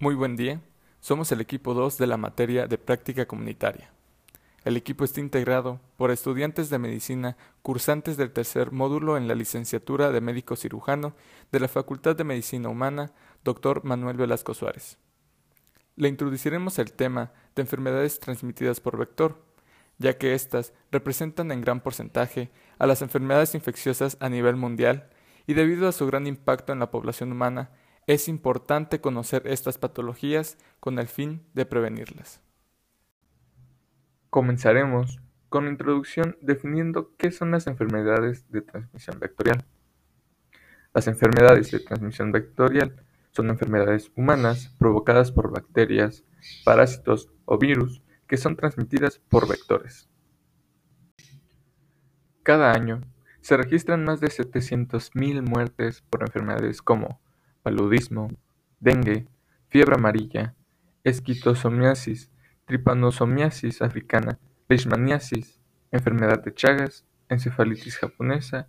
Muy buen día. Somos el equipo 2 de la materia de práctica comunitaria. El equipo está integrado por estudiantes de medicina cursantes del tercer módulo en la licenciatura de médico cirujano de la Facultad de Medicina Humana, Dr. Manuel Velasco Suárez. Le introduciremos el tema de enfermedades transmitidas por vector, ya que éstas representan en gran porcentaje a las enfermedades infecciosas a nivel mundial y debido a su gran impacto en la población humana, es importante conocer estas patologías con el fin de prevenirlas. Comenzaremos con la introducción definiendo qué son las enfermedades de transmisión vectorial. Las enfermedades de transmisión vectorial son enfermedades humanas provocadas por bacterias, parásitos o virus que son transmitidas por vectores. Cada año se registran más de 700.000 muertes por enfermedades como paludismo, dengue, fiebre amarilla, esquistosomiasis, tripanosomiasis africana, leishmaniasis, enfermedad de Chagas, encefalitis japonesa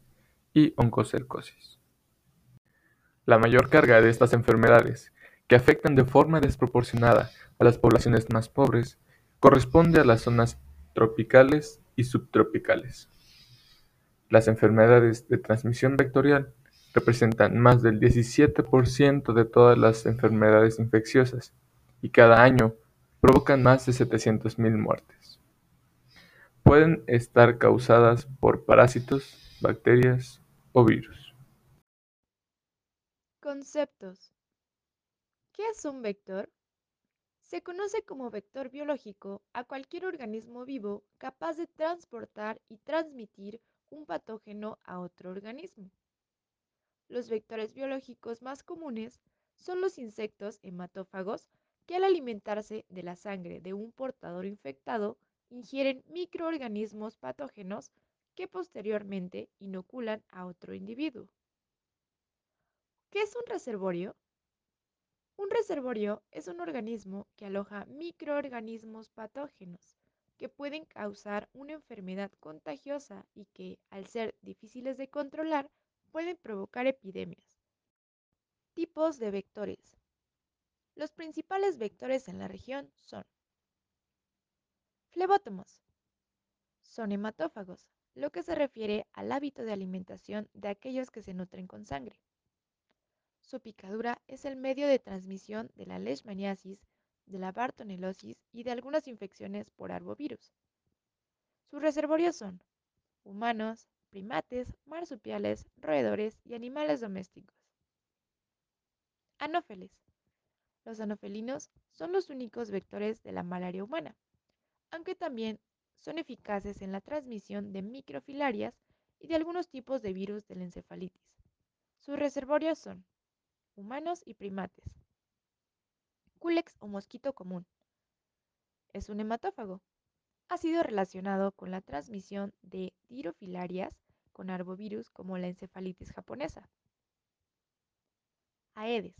y oncocercosis. La mayor carga de estas enfermedades, que afectan de forma desproporcionada a las poblaciones más pobres, corresponde a las zonas tropicales y subtropicales. Las enfermedades de transmisión vectorial representan más del 17% de todas las enfermedades infecciosas y cada año provocan más de 700.000 muertes. Pueden estar causadas por parásitos, bacterias o virus. Conceptos. ¿Qué es un vector? Se conoce como vector biológico a cualquier organismo vivo capaz de transportar y transmitir un patógeno a otro organismo. Los vectores biológicos más comunes son los insectos hematófagos que al alimentarse de la sangre de un portador infectado ingieren microorganismos patógenos que posteriormente inoculan a otro individuo. ¿Qué es un reservorio? Un reservorio es un organismo que aloja microorganismos patógenos que pueden causar una enfermedad contagiosa y que, al ser difíciles de controlar, pueden provocar epidemias. Tipos de vectores. Los principales vectores en la región son flebótomos. Son hematófagos, lo que se refiere al hábito de alimentación de aquellos que se nutren con sangre. Su picadura es el medio de transmisión de la leishmaniasis, de la bartonelosis y de algunas infecciones por arbovirus. Sus reservorios son humanos, primates, marsupiales, roedores y animales domésticos. Anófeles. Los anofelinos son los únicos vectores de la malaria humana, aunque también son eficaces en la transmisión de microfilarias y de algunos tipos de virus de la encefalitis. Sus reservorios son humanos y primates. Culex o mosquito común. Es un hematófago, ha sido relacionado con la transmisión de dirofilarias con arbovirus como la encefalitis japonesa. Aedes.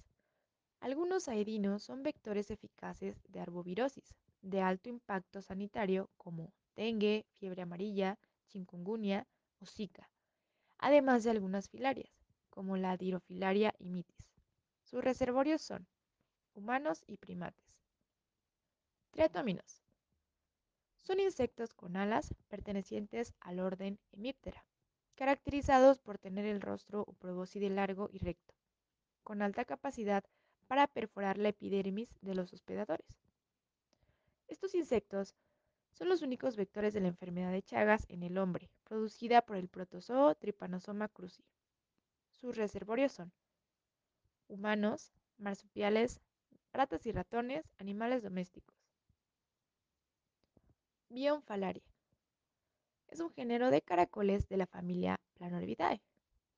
Algunos aedinos son vectores eficaces de arbovirosis de alto impacto sanitario como dengue, fiebre amarilla, chikungunya o zika, además de algunas filarias como la dirofilaria y mitis. Sus reservorios son humanos y primates. Triatominos. Son insectos con alas pertenecientes al orden Hemiptera, caracterizados por tener el rostro o probóscide largo y recto, con alta capacidad para perforar la epidermis de los hospedadores. Estos insectos son los únicos vectores de la enfermedad de Chagas en el hombre, producida por el protozoo Trypanosoma cruzi. Sus reservorios son humanos, marsupiales, ratas y ratones, animales domésticos. Bionfalaria. Es un género de caracoles de la familia Planorbidae.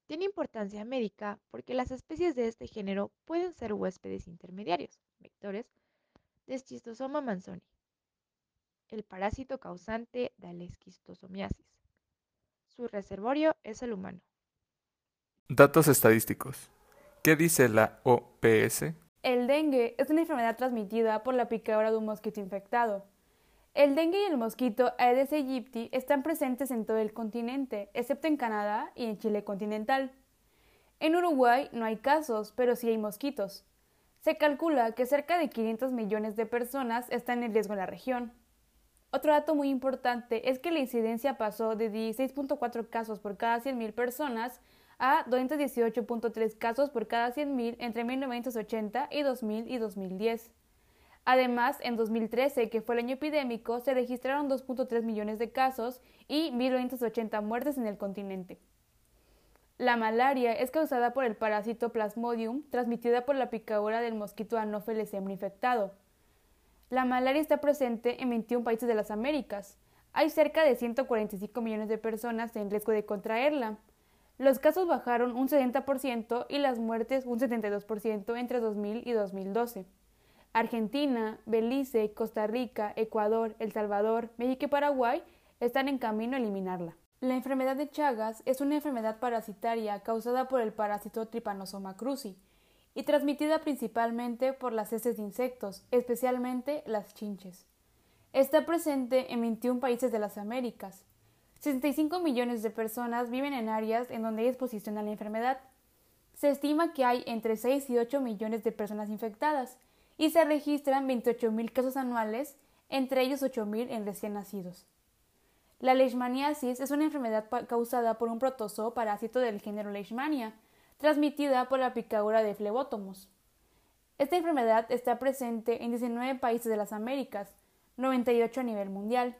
Tiene importancia médica porque las especies de este género pueden ser huéspedes intermediarios, vectores, de Schistosoma manzoni, el parásito causante de la esquistosomiasis. Su reservorio es el humano. Datos estadísticos. ¿Qué dice la OPS? El dengue es una enfermedad transmitida por la picadura de un mosquito infectado. El dengue y el mosquito Aedes aegypti están presentes en todo el continente, excepto en Canadá y en Chile continental. En Uruguay no hay casos, pero sí hay mosquitos. Se calcula que cerca de 500 millones de personas están en riesgo en la región. Otro dato muy importante es que la incidencia pasó de 16.4 casos por cada 100.000 personas a 218.3 casos por cada 100.000 entre 1980 y 2000 y 2010. Además, en 2013, que fue el año epidémico, se registraron 2.3 millones de casos y 1.980 muertes en el continente. La malaria es causada por el parásito Plasmodium, transmitida por la picadura del mosquito Anopheles infectado. La malaria está presente en 21 países de las Américas. Hay cerca de 145 millones de personas en riesgo de contraerla. Los casos bajaron un 70% y las muertes un 72% entre 2000 y 2012. Argentina, Belice, Costa Rica, Ecuador, El Salvador, México y Paraguay están en camino a eliminarla. La enfermedad de Chagas es una enfermedad parasitaria causada por el parásito Trypanosoma cruzi y transmitida principalmente por las heces de insectos, especialmente las chinches. Está presente en 21 países de las Américas. 65 millones de personas viven en áreas en donde hay exposición a la enfermedad. Se estima que hay entre 6 y 8 millones de personas infectadas y se registran 28.000 casos anuales, entre ellos 8.000 en recién nacidos. La leishmaniasis es una enfermedad causada por un protozoo parásito del género Leishmania, transmitida por la picadura de flebótomos. Esta enfermedad está presente en 19 países de las Américas, 98 a nivel mundial.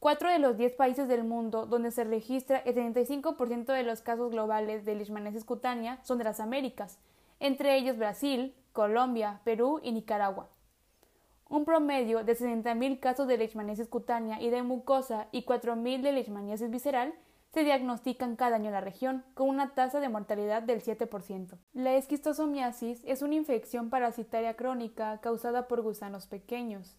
Cuatro de los 10 países del mundo donde se registra el 75% de los casos globales de leishmaniasis cutánea son de las Américas, entre ellos Brasil, Colombia, Perú y Nicaragua un promedio de 60.000 casos de leishmaniasis cutánea y de mucosa y 4.000 de leishmaniasis visceral se diagnostican cada año en la región, con una tasa de mortalidad del 7%. La esquistosomiasis es una infección parasitaria crónica causada por gusanos pequeños.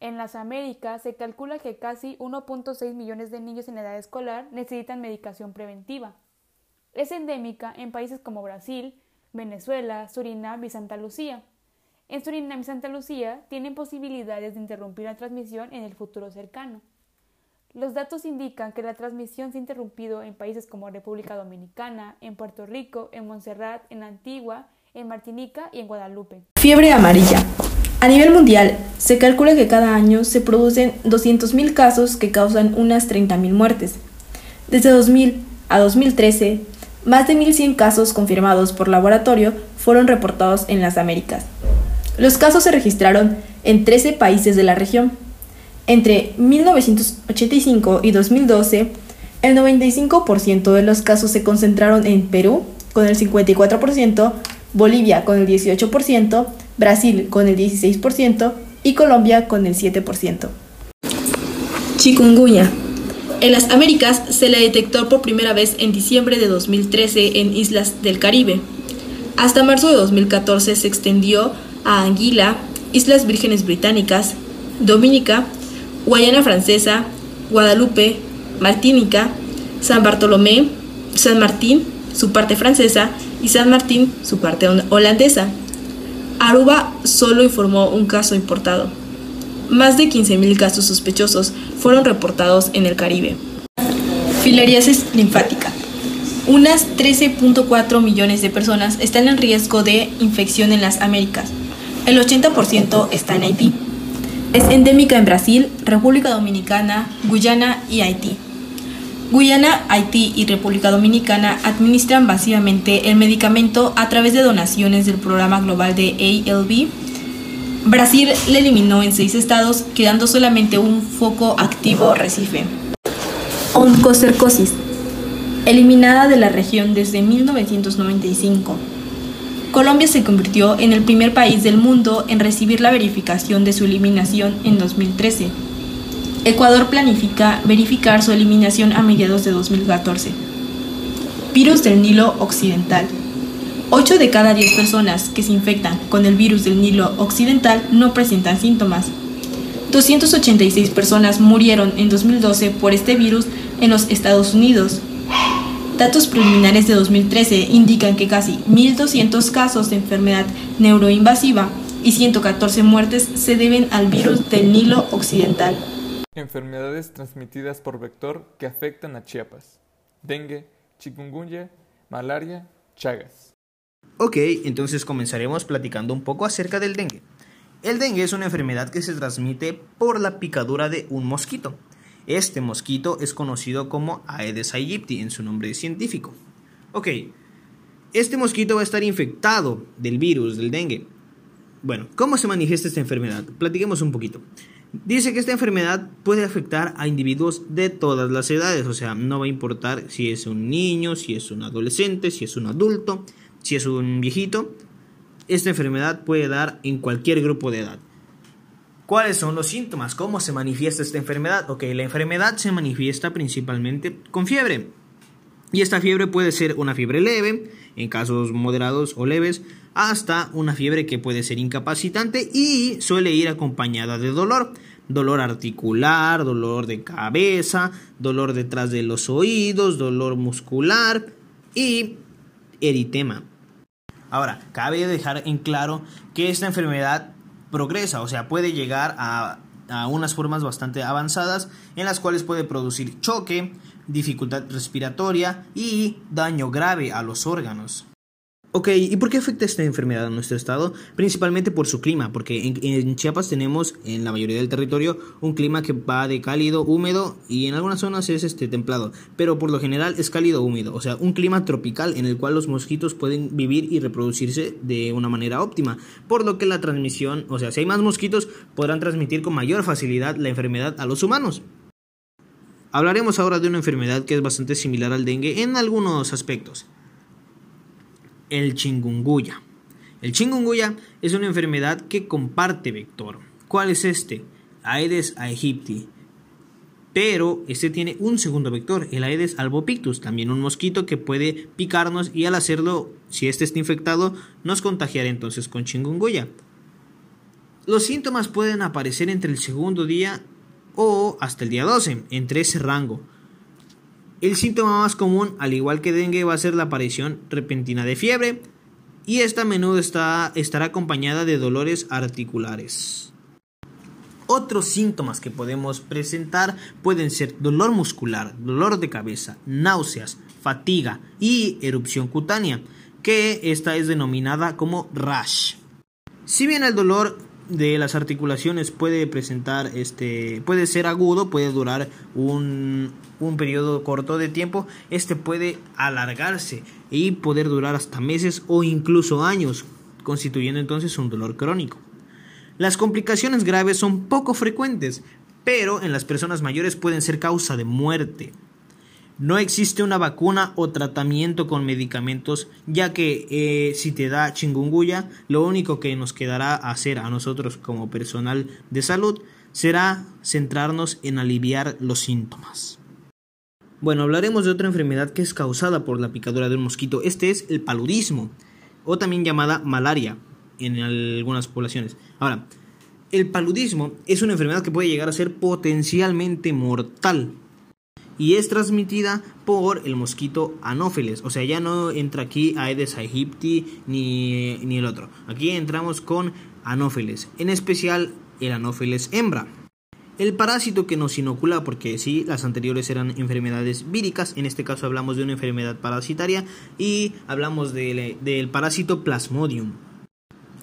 En las Américas se calcula que casi 1.6 millones de niños en edad escolar necesitan medicación preventiva. Es endémica en países como Brasil, Venezuela, Surinam y Santa Lucía. En Surinam y Santa Lucía tienen posibilidades de interrumpir la transmisión en el futuro cercano. Los datos indican que la transmisión se ha interrumpido en países como República Dominicana, en Puerto Rico, en Montserrat, en Antigua, en Martinica y en Guadalupe. Fiebre amarilla. A nivel mundial, se calcula que cada año se producen 200.000 casos que causan unas 30.000 muertes. Desde 2000 a 2013, más de 1.100 casos confirmados por laboratorio fueron reportados en las Américas. Los casos se registraron en 13 países de la región. Entre 1985 y 2012, el 95% de los casos se concentraron en Perú, con el 54%, Bolivia con el 18%, Brasil con el 16% y Colombia con el 7%. Chikungunya. En las Américas se le detectó por primera vez en diciembre de 2013 en islas del Caribe. Hasta marzo de 2014 se extendió a Anguila, Islas Vírgenes Británicas, Dominica, Guayana Francesa, Guadalupe, Martínica, San Bartolomé, San Martín, su parte francesa, y San Martín, su parte holandesa. Aruba solo informó un caso importado. Más de 15.000 casos sospechosos fueron reportados en el Caribe. Filariasis linfática. Unas 13.4 millones de personas están en riesgo de infección en las Américas, el 80% está en Haití. Es endémica en Brasil, República Dominicana, Guyana y Haití. Guyana, Haití y República Dominicana administran masivamente el medicamento a través de donaciones del programa global de ALB. Brasil le eliminó en seis estados, quedando solamente un foco activo Recife. Oncocercosis, eliminada de la región desde 1995. Colombia se convirtió en el primer país del mundo en recibir la verificación de su eliminación en 2013. Ecuador planifica verificar su eliminación a mediados de 2014. Virus del Nilo Occidental. 8 de cada 10 personas que se infectan con el virus del Nilo Occidental no presentan síntomas. 286 personas murieron en 2012 por este virus en los Estados Unidos, Datos preliminares de 2013 indican que casi 1.200 casos de enfermedad neuroinvasiva y 114 muertes se deben al virus del Nilo Occidental. Enfermedades transmitidas por vector que afectan a Chiapas. Dengue, chikungunya, malaria, chagas. Ok, entonces comenzaremos platicando un poco acerca del dengue. El dengue es una enfermedad que se transmite por la picadura de un mosquito. Este mosquito es conocido como Aedes aegypti en su nombre científico. Ok, este mosquito va a estar infectado del virus del dengue. Bueno, ¿cómo se manifiesta esta enfermedad? Platiquemos un poquito. Dice que esta enfermedad puede afectar a individuos de todas las edades, o sea, no va a importar si es un niño, si es un adolescente, si es un adulto, si es un viejito. Esta enfermedad puede dar en cualquier grupo de edad. ¿Cuáles son los síntomas? ¿Cómo se manifiesta esta enfermedad? Ok, la enfermedad se manifiesta principalmente con fiebre. Y esta fiebre puede ser una fiebre leve, en casos moderados o leves, hasta una fiebre que puede ser incapacitante y suele ir acompañada de dolor. Dolor articular, dolor de cabeza, dolor detrás de los oídos, dolor muscular y eritema. Ahora, cabe dejar en claro que esta enfermedad progresa, o sea, puede llegar a, a unas formas bastante avanzadas en las cuales puede producir choque, dificultad respiratoria y daño grave a los órganos. Ok, ¿y por qué afecta esta enfermedad a nuestro estado? Principalmente por su clima, porque en, Chiapas tenemos en la mayoría del territorio un clima que va de cálido, húmedo y en algunas zonas es este templado, pero por lo general es cálido húmedo, o sea, un clima tropical en el cual los mosquitos pueden vivir y reproducirse de una manera óptima, por lo que la transmisión, o sea, si hay más mosquitos podrán transmitir con mayor facilidad la enfermedad a los humanos. Hablaremos ahora de una enfermedad que es bastante similar al dengue en algunos aspectos el chingunguya. El chingunguya es una enfermedad que comparte vector. ¿Cuál es este? Aedes aegypti. Pero este tiene un segundo vector, el Aedes albopictus, también un mosquito que puede picarnos y al hacerlo, si este está infectado, nos contagiará entonces con chingunguya. Los síntomas pueden aparecer entre el segundo día o hasta el día 12, entre ese rango. El síntoma más común, al igual que dengue, va a ser la aparición repentina de fiebre y esta a menudo está, estará acompañada de dolores articulares. Otros síntomas que podemos presentar pueden ser dolor muscular, dolor de cabeza, náuseas, fatiga y erupción cutánea, que esta es denominada como rash. Si bien el dolor de las articulaciones puede presentar este puede ser agudo puede durar un, un periodo corto de tiempo. Este puede alargarse y poder durar hasta meses o incluso años constituyendo entonces un dolor crónico. Las complicaciones graves son poco frecuentes pero en las personas mayores pueden ser causa de muerte no existe una vacuna o tratamiento con medicamentos, ya que eh, si te da chingunguya, lo único que nos quedará hacer a nosotros como personal de salud será centrarnos en aliviar los síntomas. Bueno, hablaremos de otra enfermedad que es causada por la picadura de un mosquito. Este es el paludismo, o también llamada malaria en algunas poblaciones. Ahora, el paludismo es una enfermedad que puede llegar a ser potencialmente mortal y es transmitida por el mosquito Anopheles. O sea, ya no entra aquí Aedes aegypti ni, ni el otro. Aquí entramos con Anopheles, en especial el Anopheles hembra. El parásito que nos inocula, porque sí, las anteriores eran enfermedades víricas, en este caso hablamos de una enfermedad parasitaria y hablamos del, parásito Plasmodium.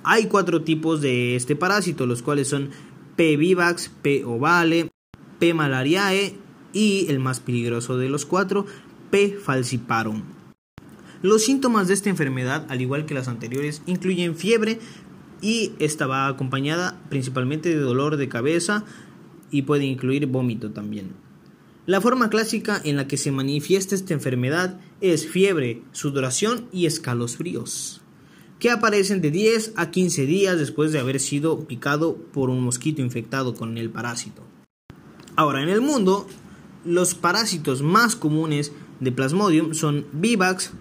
Hay cuatro tipos de este parásito, los cuales son P. vivax, P. ovale, P. malariae y el más peligroso de los cuatro, P. falciparum. Los síntomas de esta enfermedad, al igual que las anteriores, incluyen fiebre y esta va acompañada principalmente de dolor de cabeza y puede incluir vómito también. La forma clásica en la que se manifiesta esta enfermedad es fiebre, sudoración y escalofríos, que aparecen de 10 a 15 días después de haber sido picado por un mosquito infectado con el parásito. Ahora, en el mundo los parásitos más comunes de Plasmodium son Vivax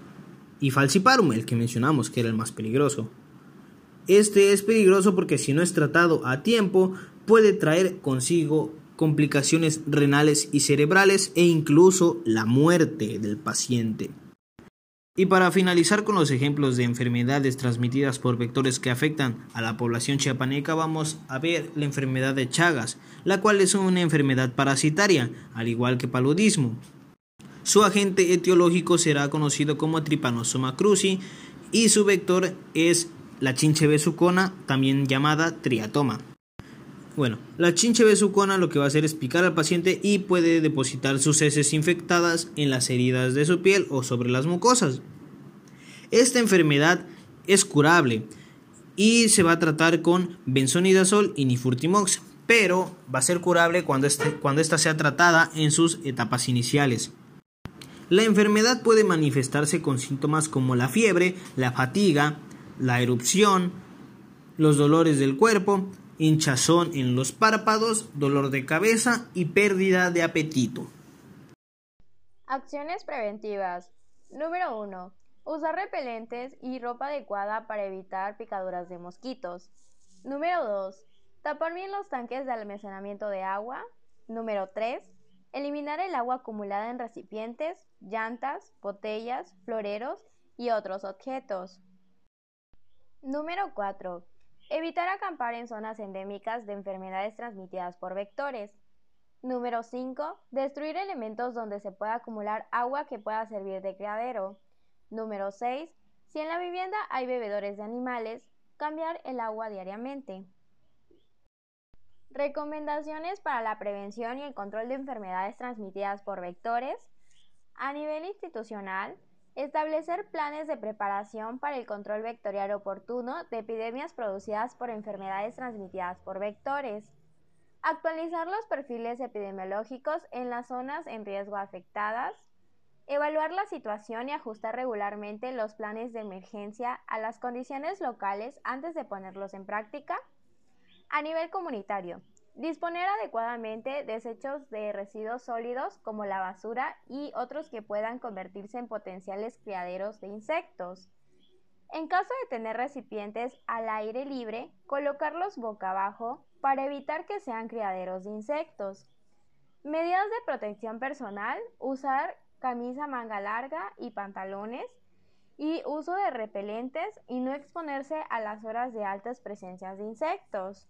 y Falciparum, el que mencionamos que era el más peligroso. Este es peligroso porque si no es tratado a tiempo puede traer consigo complicaciones renales y cerebrales e incluso la muerte del paciente. Y para finalizar con los ejemplos de enfermedades transmitidas por vectores que afectan a la población chiapaneca, vamos a ver la enfermedad de Chagas, la cual es una enfermedad parasitaria, al igual que paludismo. Su agente etiológico será conocido como Trypanosoma cruzi y su vector es la chinche besucona, también llamada triatoma. Bueno, la chinche besucona lo que va a hacer es picar al paciente y puede depositar sus heces infectadas en las heridas de su piel o sobre las mucosas. Esta enfermedad es curable y se va a tratar con benzonidazol y nifurtimox, pero va a ser curable cuando, este, cuando esta sea tratada en sus etapas iniciales. La enfermedad puede manifestarse con síntomas como la fiebre, la fatiga, la erupción, los dolores del cuerpo, hinchazón en los párpados, dolor de cabeza y pérdida de apetito. Acciones preventivas. Número 1. Usar repelentes y ropa adecuada para evitar picaduras de mosquitos. Número 2. Tapar bien los tanques de almacenamiento de agua. Número 3. Eliminar el agua acumulada en recipientes, llantas, botellas, floreros y otros objetos. Número 4. Evitar acampar en zonas endémicas de enfermedades transmitidas por vectores. Número 5. Destruir elementos donde se pueda acumular agua que pueda servir de criadero. Número 6. Si en la vivienda hay bebedores de animales, cambiar el agua diariamente. Recomendaciones para la prevención y el control de enfermedades transmitidas por vectores. A nivel institucional, establecer planes de preparación para el control vectorial oportuno de epidemias producidas por enfermedades transmitidas por vectores. Actualizar los perfiles epidemiológicos en las zonas en riesgo afectadas. Evaluar la situación y ajustar regularmente los planes de emergencia a las condiciones locales antes de ponerlos en práctica. A nivel comunitario, disponer adecuadamente desechos de residuos sólidos como la basura y otros que puedan convertirse en potenciales criaderos de insectos. En caso de tener recipientes al aire libre, colocarlos boca abajo para evitar que sean criaderos de insectos. Medidas de protección personal, usar camisa manga larga y pantalones y uso de repelentes y no exponerse a las horas de altas presencias de insectos.